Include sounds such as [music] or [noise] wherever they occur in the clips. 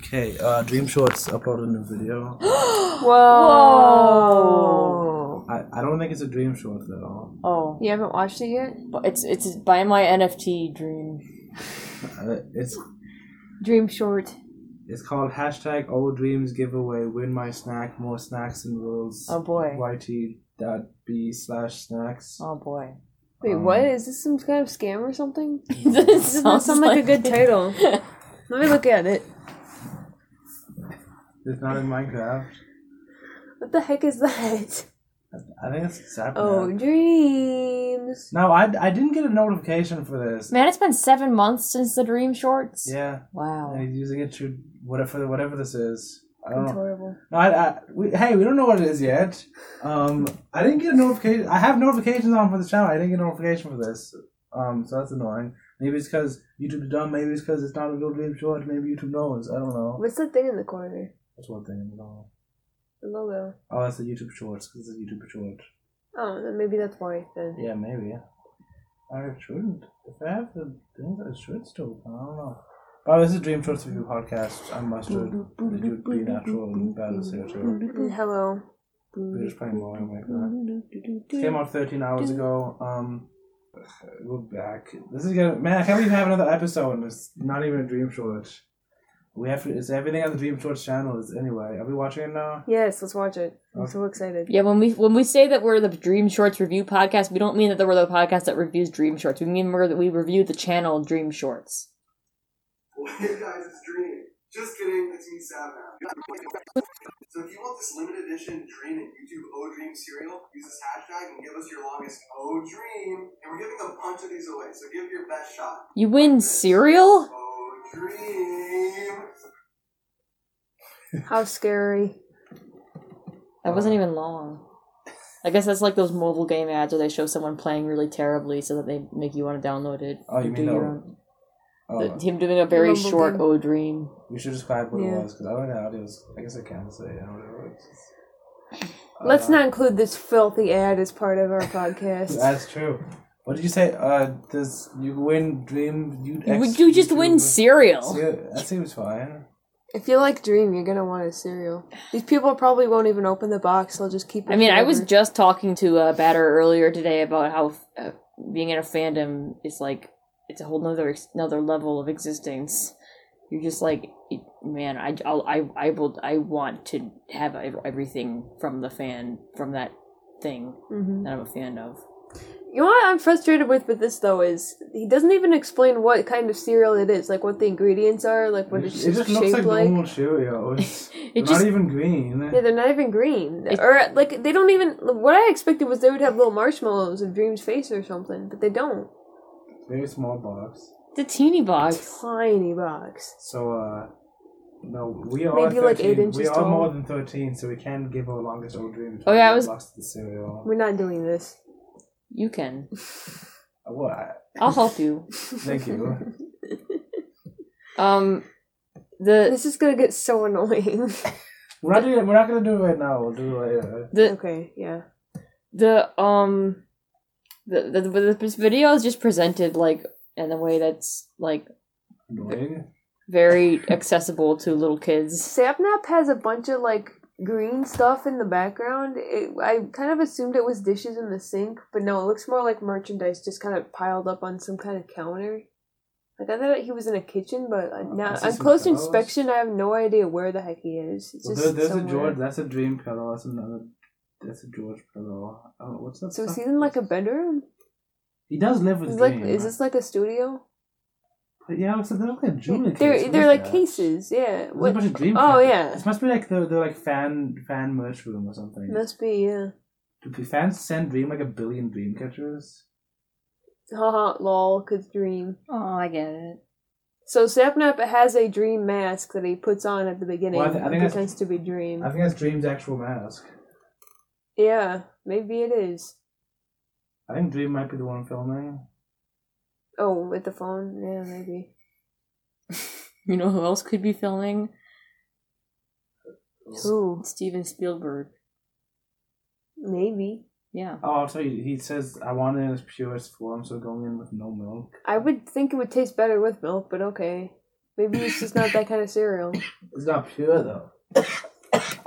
Okay, uh, Dream Shorts uploaded a new video. [gasps] Whoa. I, I don't think it's a Dream Short all. Oh, You haven't watched it yet? but it's it's by my NFT dream. [laughs] Uh, it's Dream Short. it's called hashtag Old Dreams Giveaway. Win my snack. More snacks and rules. Oh boy. YT dot b slash snacks. Oh boy. Wait, Um, what? Is this some kind of scam or something? [laughs] this This does not sound like a good title. [laughs] Let me look at it. It's not in Minecraft. What the heck is that? I think it's Sapnap. Oh, dreams. No, I, I didn't get a notification for this. Man, it's been seven months since the dream shorts. Yeah, Wow. and he's using it to whatever whatever this is. I don't know. horrible. No, I, I, we, hey, we don't know what it is yet. Um, I didn't get a notification. I have notifications on for the channel. I didn't get a notification for this. Um, so that's annoying. Maybe it's because YouTube's dumb. Maybe it's because it's not a real dream short. Maybe YouTube knows. I don't know. What's the thing in the corner? That's one thing. I don't. The logo. Oh, that's the YouTube shorts because it's a YouTube short. Oh, then maybe that's why. Then. Yeah, maybe. I shouldn't. If I have the things, I should still. I don't know. Oh, this is Dream Shorts Review Podcast. I'm Mustard. Did you be natural and bad as here too? Hello. We're just playing more Minecraft. This came out 13 hours ago. Um, we're back. This is gonna man. I can't even have another episode it's not even a Dream Short. We have to. It's everything on the Dream Shorts channel. Is anyway. Are we watching it now? Yes, let's watch it. I'm Okay. so excited. Yeah, when we when we say that we're the Dream Shorts review podcast, we don't mean that we're the podcast that reviews Dream Shorts. We mean we're that we review the channel Dream Shorts. [laughs] Hey guys, it's Dream. Just kidding, it's me, Sapnap. So if you want this limited edition Dream and YouTube O Dream cereal, use this hashtag and give us your longest O Dream. And we're giving a bunch of these away, so give your best shot. You win cereal? O Dream. How scary. That wasn't even long. I guess that's like those mobile game ads where they show someone playing really terribly so that they make you want to download it. Oh, you or do mean your the- own. Oh, The- him doing a very Mobile short game. O dream. we should describe what Yeah. it was because I don't know how it was. I guess I can say it. Whatever. It's just- Let's Uh, not include this filthy ad as part of our [laughs] podcast. That's true. What did you say? Uh, does you win Dream? You Would you just win cereal? Yeah, that seems fine. If you like Dream, you're gonna want a cereal. These people probably won't even open the box; they'll just keep. it I mean, I was just talking to uh, Batter earlier today about how uh, being in a fandom is like it's a whole nother another level of existence. You're just like, man, I I'll, I I will I want to have everything from the fan from that thing Mhm. that I'm a fan of. You know what I'm frustrated with with this though is he doesn't even explain what kind of cereal it is, like what the ingredients are, like what it, it's it just looks shaped like like. normal Cheerios. [laughs] They're just not even green. Yeah, they're not even green, It- or like they don't even. What I expected was they would have little marshmallows of Dream's face or something, but they don't. Very small box. the teeny box. Tiny box. So, uh, no, we are Maybe 13. like eight inches. We inches are tall. more than 13, so we can give our longest old dream. Oh, yeah, I a was- box of the cereal. We're not doing this. You can. [laughs] Uh, What? I'll help you. [laughs] Thank you. [laughs] Um, the This is gonna get so annoying. we're not doing. We're not gonna do it right now. We'll do it later. the okay, yeah. the um the, the, the this video is just presented like in a way that's like Annoying. very accessible to little kids. Sapnap has a bunch of like green stuff in the background. It, I kind of assumed it was dishes in the sink, but no, it looks more like merchandise just kind of piled up on some kind of counter. Like I thought he was in a kitchen, but uh, now on close pillows. inspection, I have no idea where the heck he is. It's Well, just there, there's a. George. That's a dream pillow. That's another. That's a George pillow. Oh, what's that? So is he in like a bedroom? He does live with Is like Dream. is this like a studio? But yeah, looks like they're like a jewelry They're case. They're like that? cases, yeah. There's a What? bunch of dream. Oh, cases. yeah. This must be like the the like fan fan merch room or something. Must be yeah. Do p- fans send Dream like a billion dream catchers? Haha, lol, cause dream. Oh, I get it. So Sapnap has a dream mask that he puts on at the beginning. Well, I thi- I think that's- pretends to be dream. I think that's Dream's actual mask. Yeah, maybe it is. I think Dream might be the one filming. Oh, with the phone? Yeah, maybe. [laughs] You know who else could be filming? Ooh, Steven Spielberg. maybe. Yeah. Oh, I'll tell you. He says I want it in its purest form, so going in with no milk. I would think it would taste better with milk, but okay. Maybe it's just not that kind of cereal. It's not pure though. [laughs]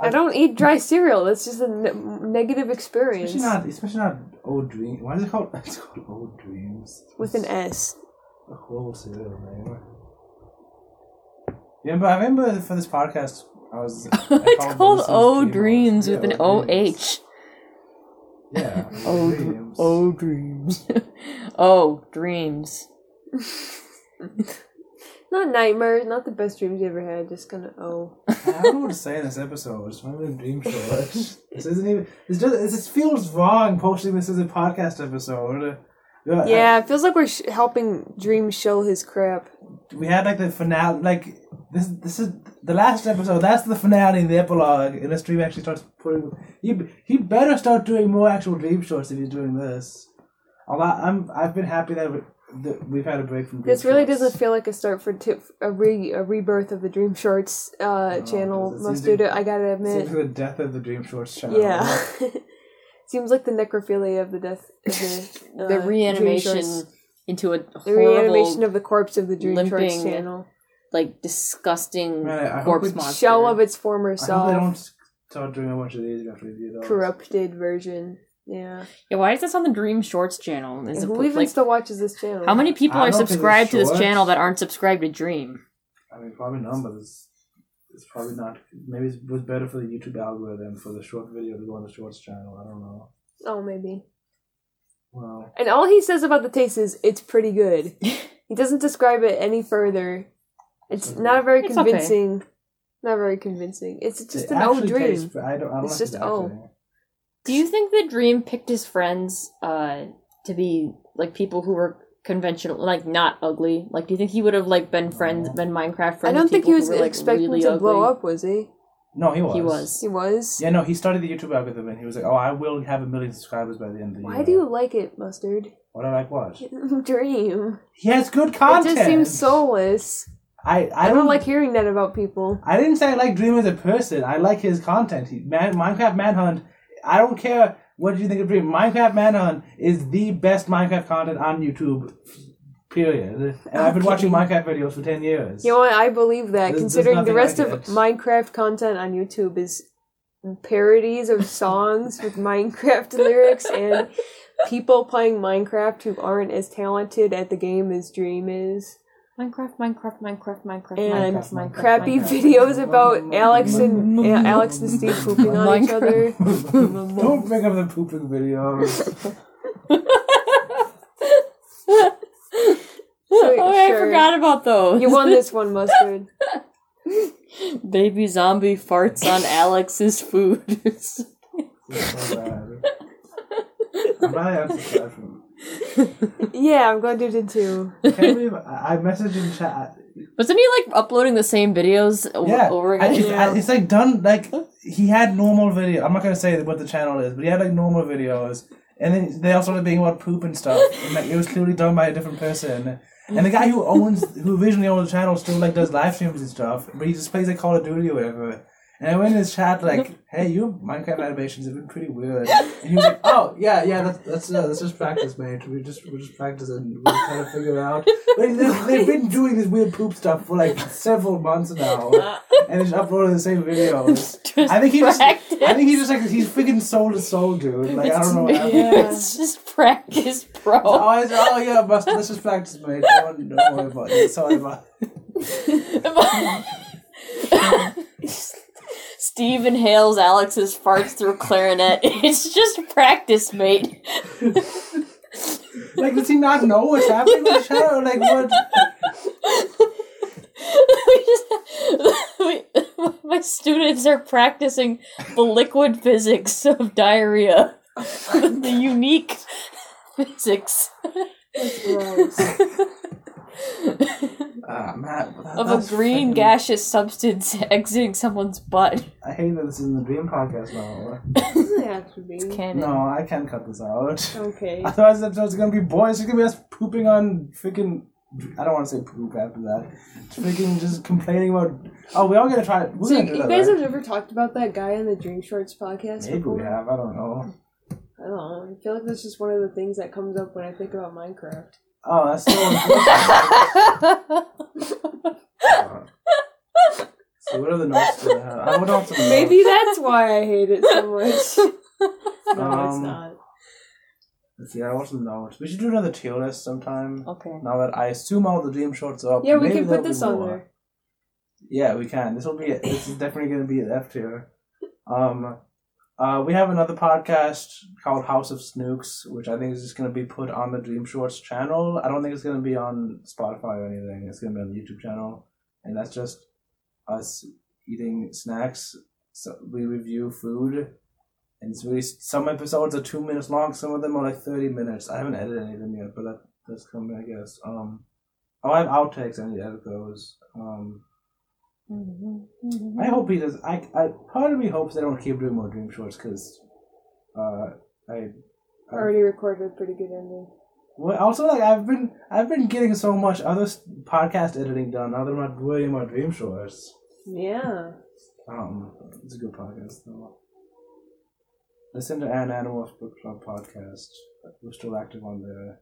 I don't eat dry cereal. That's just a ne- negative experience Especially not, especially not old dreams. Why is it called? [laughs] It's called old dreams. with an S. The whole cereal name. Yeah, but I remember for this podcast, I was. [laughs] I it's called O Dream Dreams Yeah, with an O O Yeah. [laughs] O Dreams. O Dreams. oh, dreams. Not nightmares. Not the best dreams you ever had. Just kind of oh. I don't know what to say in this episode. It's a dream show. It's- This isn't even. This just. Feels wrong posting this as a podcast episode. Yeah, Yeah, it feels like we're sh- helping Dream show his crap. we had like the finale. Like this. This is the last episode. That's the finale, in the epilogue. And this dream actually starts putting. He he better start doing more actual dream shorts if he's doing this. I'm. I'm I've been happy that, we, that we've had a break from. Dream This really shorts. doesn't feel like a start for t- a re a rebirth of the Dream Shorts uh, channel. 'cause it seems Mustard, like- I gotta admit. Seems like the death of the dream shorts channel. Yeah. [laughs] Seems like the necrophilia of the death of the, [laughs] uh, The reanimation into a The reanimation of the corpse of the Dream Shorts channel. like disgusting Man, I hope corpse monster. Shell of its former self. I hope they don't start doing a bunch of these after we do those. Corrupted version. Yeah. Yeah, why is this on the Dream Shorts channel? Is And it who put, even like still watches this channel? how many people I are don't think it's subscribed to this channel that aren't subscribed to Dream? I mean, probably none, but it's, it's probably not. Maybe it was better for the YouTube algorithm for the short video to go on the shorts channel. I don't know. Oh, maybe. Well, And all he says about the taste is it's pretty good. [laughs] he doesn't describe it any further. It's not very It's okay. convincing. Not very convincing. It's just it an old dream. tastes- I don't. I don't It's like just it O. actually. Do you think the Dream picked his friends uh to be like people who were conventional, like not ugly? Like, do you think he would have like been friends, been Minecraft friends? I don't think he was who were, like, expecting really to blow up, was he? No, he was. He was. He was. Yeah, no, he started the YouTube algorithm and he was like, "Oh, I will have a million subscribers by the end of the year." Why do you like it, Mustard? What I like what? [laughs] Dream. He has good content. It content. just seems soulless. I I I don't don't like hearing that about people. I didn't say I like Dream as a person. I like his content. He, Man, Minecraft Manhunt. I don't care what you think of Dream. Minecraft Manhunt is the best Minecraft content on YouTube. Period. And I've been watching Minecraft videos for ten years. You know what? I believe that, There's- there's considering the rest like of it. Minecraft content on YouTube is parodies of songs with Minecraft [laughs] lyrics and people playing Minecraft who aren't as talented at the game as Dream is. Minecraft, Minecraft, Minecraft, Minecraft, And Minecraft, Minecraft, crappy Minecraft. videos about Alex and uh, Alex and Steve pooping on each other. [laughs] don't bring up the pooping videos. [laughs] So, oh, I forgot about those. You won this one, Mustard. [laughs] Baby zombie farts on Alex's food. So bad. I'm not unsubscribed from. [laughs] Yeah, I'm glad you did too. Can't believe I, I messaged in chat. Wasn't he like uploading the same videos over, Yeah, over I- again? it's, I- it's like done like he had normal video. I'm not gonna say what the channel is, but he had like normal videos, and then they all started being about poop and stuff. And like, it was clearly done by a different person. And the guy who owns, who originally owned the channel, still like does live streams and stuff, but he just plays like Call of Duty or whatever. And I went in his chat like, [laughs] "Hey, your Minecraft animations have been pretty weird." And he was like, "Oh yeah, yeah, that's that's uh, that's just practice, mate. We just we're just practicing. We're trying to figure it out." [laughs] But they've, they've been doing this weird poop stuff for like several months now, [laughs] and they're uploading the same videos. I think he just, I think he just like he's freaking soul to soul, dude. Like I don't know what. Yeah. it's just practice, bro. Oh, oh yeah, must, let's just practice, mate. Don't, don't worry about it. Sorry about Steve inhales Alex's farts through clarinet. [laughs] It's just practice, mate. [laughs] Like, does he not know what's happening with the channel? Like, what? We just- [laughs] we- my students are practicing the liquid physics of diarrhea, the unique physics Gross. [laughs] Ah, man. that- of a that's green freaking- gaseous substance [laughs] exiting someone's butt. I hate that this is in the Dream podcast now. Doesn't have to. Canon. No, I can't cut this out. Okay. Otherwise, the episode's gonna be boring. It's gonna be us pooping on freaking. I don't want to say poop after that. Freaking just complaining about. Oh, we all gonna try. We're So gonna you do that. guys right? have never talked about that guy in the Dream Shorts podcast Maybe before? we have. I don't know. I don't know. I feel like that's just one of the things that comes up when I think about Minecraft. Oh, that's so. Uh, so what are the notes that I have? I would also Maybe that's why I hate it so much. [laughs] no, it's Um, not. Let's see. I also notes. We should do another tier list sometime. Okay. Now that I assume all the dream shorts are up. Yeah, we can put this on there. Yeah, we can. This will be. This is definitely going to be an F tier. Um, uh, we have another podcast called House of Snooks, which I think is just going to be put on the Dream Shorts channel. I don't think it's going to be on Spotify or anything. It's going to be on the YouTube channel, and that's just us eating snacks. So we review food, and it's really some episodes are two minutes long. Some of them are like thirty minutes. I haven't edited any of them yet, but that that's coming, I guess. Um, oh, I have outtakes. To edit those. Um. I hope he does. I, I part of me hopes they don't keep doing more dream shorts because, uh, I, I Already recorded a pretty good ending. well, also like I've been I've been getting so much other s- podcast editing done now that I'm not doing my dream shorts. Yeah. Um, it's a good podcast though. Listen to Ann Animals Book Club podcast. We're still active on there.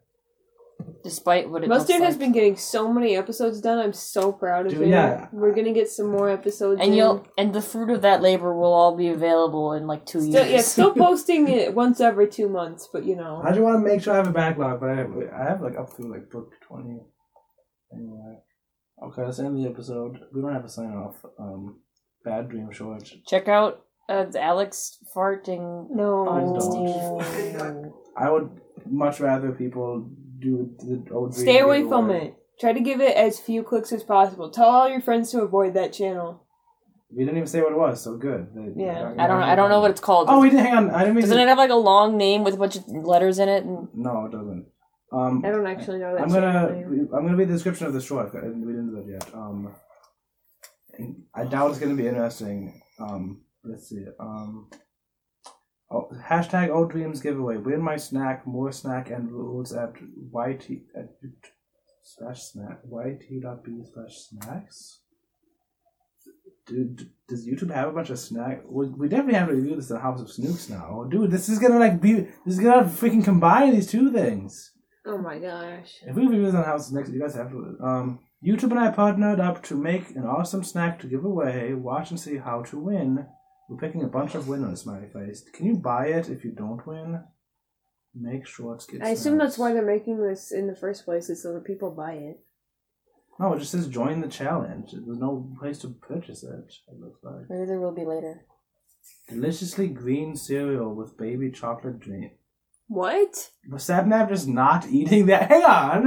Despite what it Mustard looks has like. been getting so many episodes done. I'm so proud of Dude, him. yeah. We're gonna get some more episodes. and in. you'll and the fruit of that labor will all be available in like two Still, years. yeah, still [laughs] posting it once every two months, but you know. I just want to make sure I have a backlog, but I have, I have like up to like book twenty. Anyway, okay, let's end of the episode. We don't have a sign off. Um, bad dream short. Check out uh, Alex farting. No. on I would much rather people do the old. Stay away from it. Try to give it as few clicks as possible. Tell all your friends to avoid that channel. We didn't even say what it was, so good. They- Yeah. I don't. I don't know what it's called. Oh, we didn't. Hang on. I didn't mean. Doesn't to- it have like a long name with a bunch of letters in it? And No, it doesn't. Um, I don't actually know that. I'm gonna. name. I'm gonna be the description of the short. We didn't do that yet. Um, I doubt it's gonna be interesting. Um, let's see. Um, oh, hashtag old dreams giveaway. Win my snack. More snack and rules at yt at slash snack yt.b slash snacks. Dude, does YouTube have a bunch of snack? We, we definitely have to review this at House of Snooks now, dude. This is gonna like be. This is gonna freaking combine these two things. Oh my gosh. If we review this on House next, you guys have to. Um, YouTube and I partnered up to make an awesome snack to give away. Watch and see how to win. We're picking a bunch of winners, smiley face. Can you buy it if you don't win? Make shorts get. I assume that's why they're making this in the first place, is so that people buy it. No, it just says join the challenge. There's no place to purchase it. It looks like maybe there will be later. deliciously green cereal with baby chocolate dream. What? Was Sapnap just not eating that? Hang on!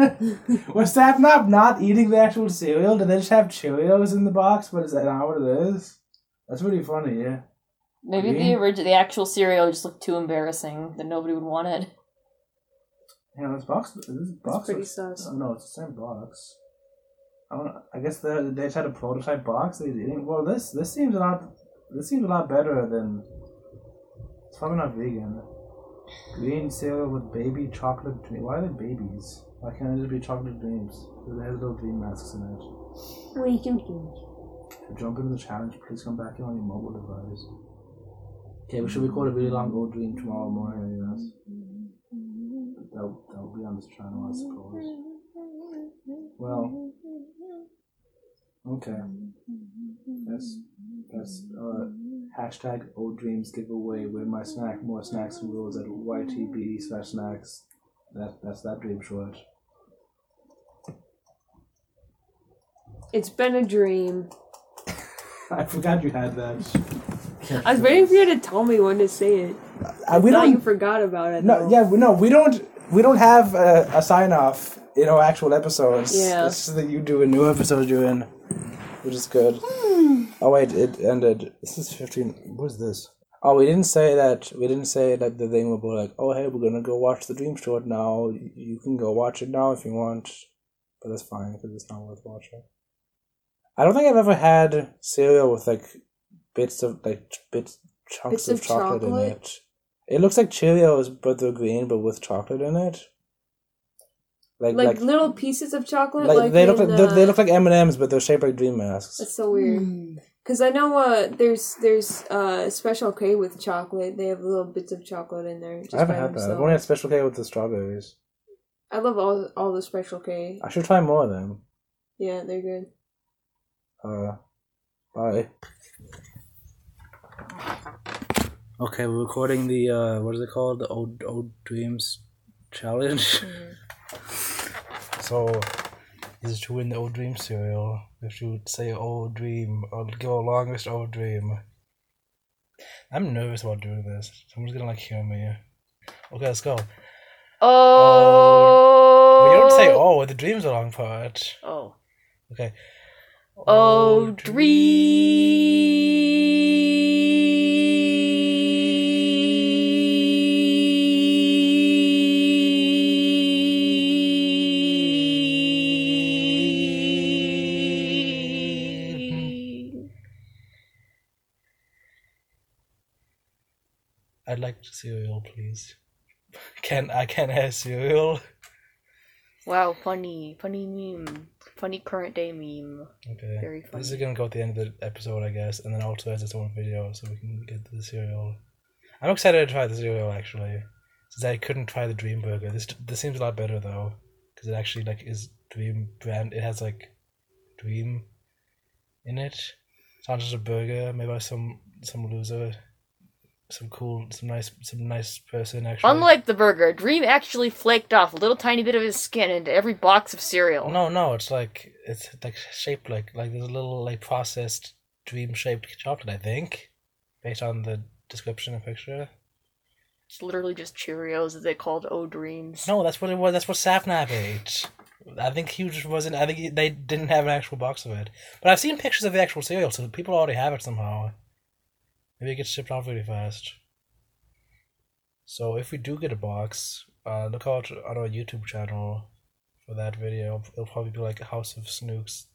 [laughs] Was Sapnap not eating the actual cereal? Did they just have Cheerios in the box? But is that not what it is? That's really funny, yeah. Maybe the original, the actual cereal just looked too embarrassing that nobody would want it. Yeah, this box, this box pretty looks- sus. Oh, no, it's the same box. I don't. I guess they they just had a prototype box. They didn't. Well, this this seems a lot. This seems a lot better than. It's probably not vegan. Green cereal with baby chocolate dream. Why are they babies? Why can't it just be chocolate dreams? Because they have little dream masks in it. Wait, you To jump into the challenge, please come back in on your mobile device. Okay, we should record a really long old dream tomorrow morning, yes. That'll, that'll be on this channel, I suppose. Well, okay. That's, that's, uh, hashtag old dreams giveaway, win my snack, more snacks and rules at YTB slash snacks. That, that's that dream short. It's been a dream. I forgot you had that. I was waiting for you to tell me when to say it. Uh, we I thought don't you forgot about it. No, though. yeah, we- no, we don't. We don't have a, a sign off in our actual episodes. Yeah. it's just that you do a new episode you're in, which is good. oh wait, it ended. This is fifteen. What is this? Oh, we didn't say that. We didn't say that the thing about like, oh hey, we're gonna go watch the Dream Short now. You- You can go watch it now if you want, but that's fine because it's not worth watching. I don't think I've ever had cereal with like bits of like ch- bits chunks Bits of, of chocolate, in it. It looks like Cheerios, but they're green, but with chocolate in it. Like like, like little pieces of chocolate. like, Like, they look like they, they uh, look like M and M's, but they're shaped like dream masks. That's so weird. Cause I know uh, there's there's uh special K with chocolate. They have little bits of chocolate in there. Just I haven't by had that. I've themselves. only had Special K with the strawberries. I love all all the special K. I should try more of them. Yeah, they're good. Uh, bye. Okay, we're recording the uh, what is it called? The old old dreams challenge. so, this is to win the old dream cereal. If you would say old dream, or give a longest old dream. I'm nervous about doing this. Someone's gonna like hear me. Okay, let's go. Oh. But you don't say oh. The dream's a long part. Oh. Okay. Oh, dream. I'd like to see cereal, please. [laughs] Can I can have cereal? Wow, funny, funny meme, funny current day meme. Okay. Very This is gonna go at the end of the episode, I guess, and then also has its own video, so we can get to the cereal. I'm excited to try the cereal actually, since I couldn't try the Dream Burger. This this seems a lot better though, because it actually like is Dream brand. It has like Dream in it. It's not just a burger made by some some loser, some cool, some nice, some nice person actually. Unlike the burger, Dream actually flaked off a little tiny bit of his skin into every box of cereal. No, no, it's like it's like shaped like like there's a little like processed dream shaped chocolate, I think, based on the description and picture. It's literally just Cheerios that they called O Dreams. No, that's what it was. That's what Sapnap ate. I think he just wasn't. I think he, they didn't have an actual box of it. But I've seen pictures of the actual cereal, so people already have it somehow. Maybe it gets shipped out really fast. So if we do get a box, uh, look out on our YouTube channel for that video. It'll probably be like a House of Snooks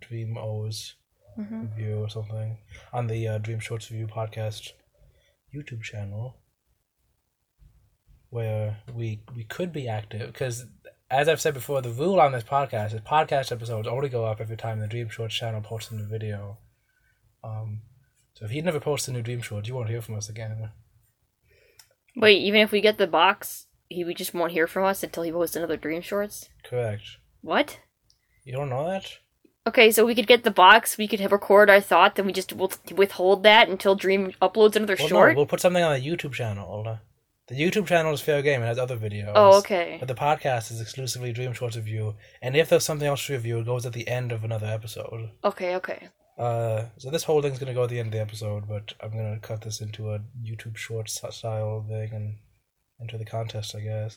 Dream O's Mhm. review or something on the uh, Dream Shorts Review podcast YouTube channel, where we we could be active because. As I've said before, the rule on this podcast is podcast episodes only go up every time the Dream Shorts channel posts a new video. Um, if he never posts a new Dream Shorts, you won't hear from us again. Wait, even if we get the box, he we just won't hear from us until he posts another Dream Shorts. Correct. What? You don't know that? Okay, so we could get the box, we could have record our thought, then we just will withhold that until Dream uploads another Well, short. no, we'll put something on the YouTube channel. The YouTube channel is fair game. It has other videos. oh, okay. But the podcast is exclusively Dream Shorts review, and if there's something else to review, it goes at the end of another episode. Okay, okay. Uh, so this whole thing's gonna go at the end of the episode, but I'm gonna cut this into a YouTube short style thing and enter the contest, I guess.